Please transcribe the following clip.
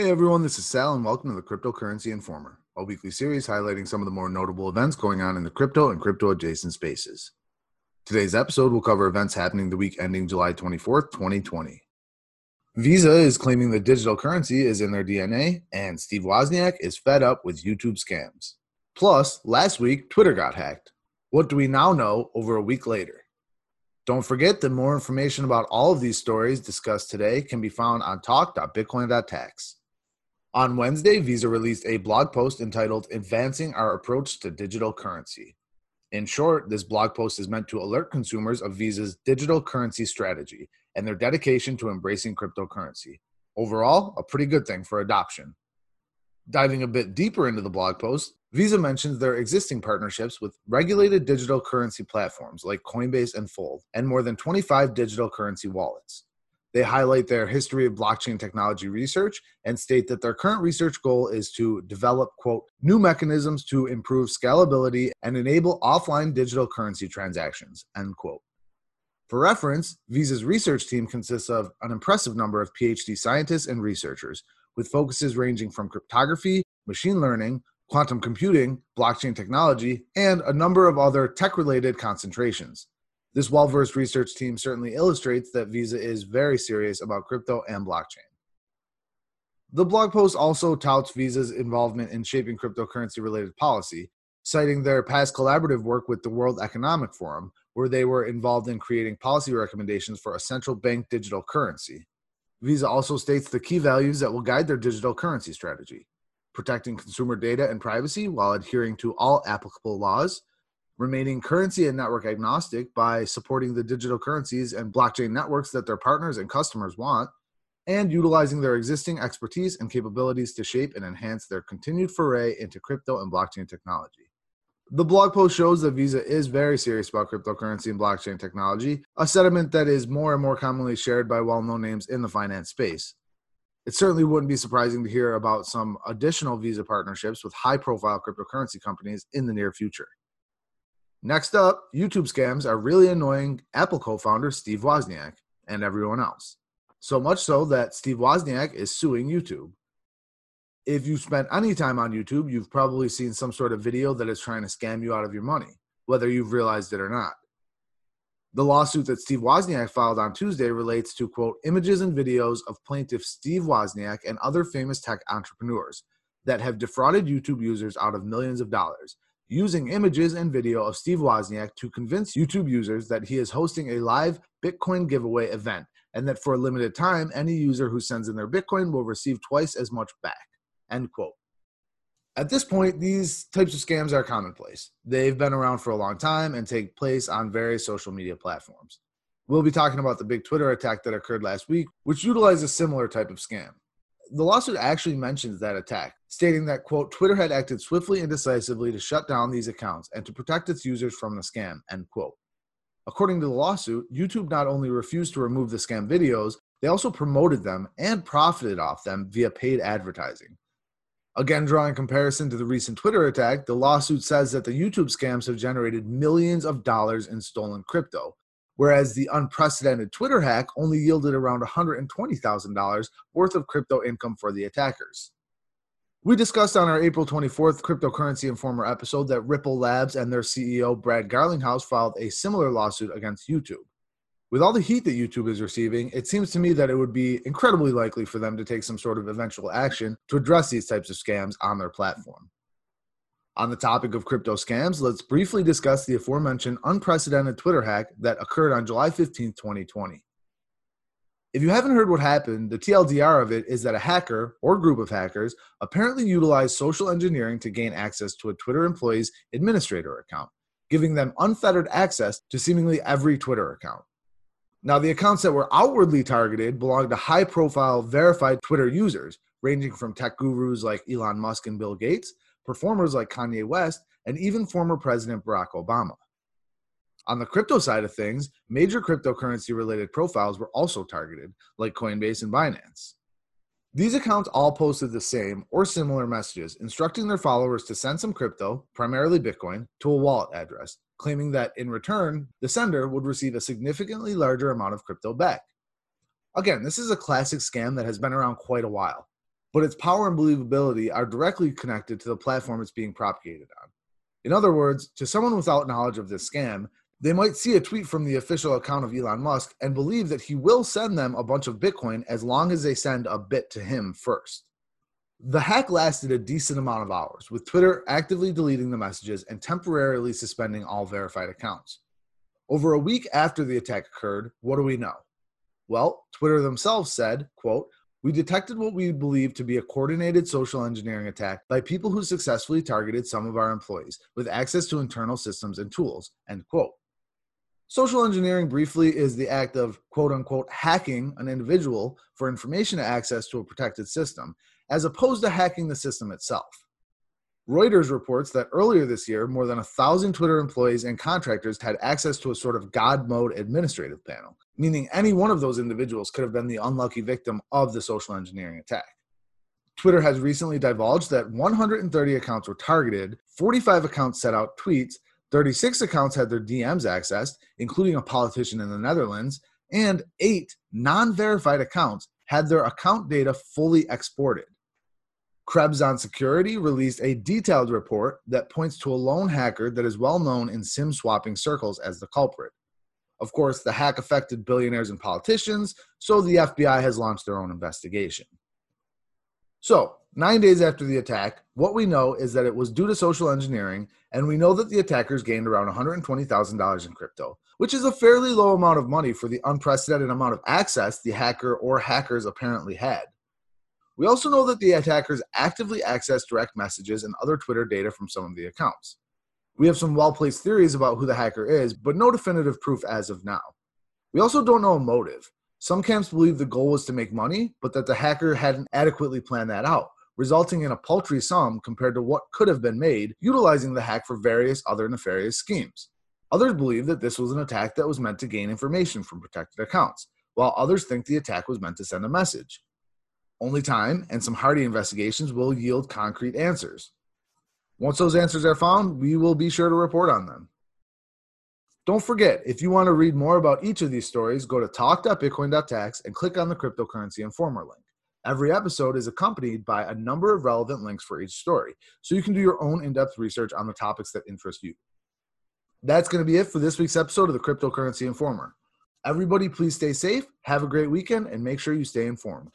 Hey everyone, this is Sal, and welcome to the Cryptocurrency Informer, a weekly series highlighting some of the more notable events going on in the crypto and crypto adjacent spaces. Today's episode will cover events happening the week ending July 24th, 2020. Visa is claiming that digital currency is in their DNA, and Steve Wozniak is fed up with YouTube scams. Plus, last week, Twitter got hacked. What do we now know over a week later? Don't forget that more information about all of these stories discussed today can be found on talk.bitcoin.tax. On Wednesday, Visa released a blog post entitled Advancing Our Approach to Digital Currency. In short, this blog post is meant to alert consumers of Visa's digital currency strategy and their dedication to embracing cryptocurrency. Overall, a pretty good thing for adoption. Diving a bit deeper into the blog post, Visa mentions their existing partnerships with regulated digital currency platforms like Coinbase and Fold, and more than 25 digital currency wallets. They highlight their history of blockchain technology research and state that their current research goal is to develop, quote, new mechanisms to improve scalability and enable offline digital currency transactions, end quote. For reference, Visa's research team consists of an impressive number of PhD scientists and researchers, with focuses ranging from cryptography, machine learning, quantum computing, blockchain technology, and a number of other tech related concentrations. This well versed research team certainly illustrates that Visa is very serious about crypto and blockchain. The blog post also touts Visa's involvement in shaping cryptocurrency related policy, citing their past collaborative work with the World Economic Forum, where they were involved in creating policy recommendations for a central bank digital currency. Visa also states the key values that will guide their digital currency strategy protecting consumer data and privacy while adhering to all applicable laws, remaining currency and network agnostic by supporting the digital currencies and blockchain networks that their partners and customers want, and utilizing their existing expertise and capabilities to shape and enhance their continued foray into crypto and blockchain technology. The blog post shows that Visa is very serious about cryptocurrency and blockchain technology, a sentiment that is more and more commonly shared by well known names in the finance space it certainly wouldn't be surprising to hear about some additional Visa partnerships with high profile cryptocurrency companies in the near future. Next up, YouTube scams are really annoying Apple co founder Steve Wozniak and everyone else. So much so that Steve Wozniak is suing YouTube. If you spent any time on YouTube, you've probably seen some sort of video that is trying to scam you out of your money, whether you've realized it or not. The lawsuit that Steve Wozniak filed on Tuesday relates to, quote, images and videos of plaintiff Steve Wozniak and other famous tech entrepreneurs that have defrauded YouTube users out of millions of dollars, using images and video of Steve Wozniak to convince YouTube users that he is hosting a live Bitcoin giveaway event and that for a limited time, any user who sends in their Bitcoin will receive twice as much back, end quote. At this point, these types of scams are commonplace. They've been around for a long time and take place on various social media platforms. We'll be talking about the big Twitter attack that occurred last week, which utilized a similar type of scam. The lawsuit actually mentions that attack, stating that, quote, Twitter had acted swiftly and decisively to shut down these accounts and to protect its users from the scam, end quote. According to the lawsuit, YouTube not only refused to remove the scam videos, they also promoted them and profited off them via paid advertising. Again, drawing comparison to the recent Twitter attack, the lawsuit says that the YouTube scams have generated millions of dollars in stolen crypto, whereas the unprecedented Twitter hack only yielded around $120,000 worth of crypto income for the attackers. We discussed on our April 24th Cryptocurrency Informer episode that Ripple Labs and their CEO Brad Garlinghouse filed a similar lawsuit against YouTube. With all the heat that YouTube is receiving, it seems to me that it would be incredibly likely for them to take some sort of eventual action to address these types of scams on their platform. On the topic of crypto scams, let's briefly discuss the aforementioned unprecedented Twitter hack that occurred on July 15, 2020. If you haven't heard what happened, the TLDR of it is that a hacker or group of hackers apparently utilized social engineering to gain access to a Twitter employee's administrator account, giving them unfettered access to seemingly every Twitter account. Now, the accounts that were outwardly targeted belonged to high profile verified Twitter users, ranging from tech gurus like Elon Musk and Bill Gates, performers like Kanye West, and even former President Barack Obama. On the crypto side of things, major cryptocurrency related profiles were also targeted, like Coinbase and Binance. These accounts all posted the same or similar messages, instructing their followers to send some crypto, primarily Bitcoin, to a wallet address, claiming that in return, the sender would receive a significantly larger amount of crypto back. Again, this is a classic scam that has been around quite a while. but its power and believability are directly connected to the platform it's being propagated on. In other words, to someone without knowledge of this scam, they might see a tweet from the official account of Elon Musk and believe that he will send them a bunch of Bitcoin as long as they send a bit to him first. The hack lasted a decent amount of hours, with Twitter actively deleting the messages and temporarily suspending all verified accounts. Over a week after the attack occurred, what do we know? Well, Twitter themselves said, quote, we detected what we believe to be a coordinated social engineering attack by people who successfully targeted some of our employees with access to internal systems and tools, end quote. Social engineering briefly is the act of quote unquote hacking an individual for information access to a protected system, as opposed to hacking the system itself. Reuters reports that earlier this year, more than a thousand Twitter employees and contractors had access to a sort of God mode administrative panel, meaning any one of those individuals could have been the unlucky victim of the social engineering attack. Twitter has recently divulged that 130 accounts were targeted, 45 accounts set out tweets, 36 accounts had their DMs accessed, including a politician in the Netherlands, and eight non verified accounts had their account data fully exported. Krebs on Security released a detailed report that points to a lone hacker that is well known in SIM swapping circles as the culprit. Of course, the hack affected billionaires and politicians, so the FBI has launched their own investigation. So, nine days after the attack, what we know is that it was due to social engineering, and we know that the attackers gained around $120,000 in crypto, which is a fairly low amount of money for the unprecedented amount of access the hacker or hackers apparently had. We also know that the attackers actively accessed direct messages and other Twitter data from some of the accounts. We have some well placed theories about who the hacker is, but no definitive proof as of now. We also don't know a motive. Some camps believe the goal was to make money, but that the hacker hadn't adequately planned that out, resulting in a paltry sum compared to what could have been made utilizing the hack for various other nefarious schemes. Others believe that this was an attack that was meant to gain information from protected accounts, while others think the attack was meant to send a message. Only time and some hardy investigations will yield concrete answers. Once those answers are found, we will be sure to report on them. Don't forget, if you want to read more about each of these stories, go to talk.bitcoin.tax and click on the cryptocurrency informer link. Every episode is accompanied by a number of relevant links for each story, so you can do your own in depth research on the topics that interest you. That's going to be it for this week's episode of the Cryptocurrency Informer. Everybody, please stay safe, have a great weekend, and make sure you stay informed.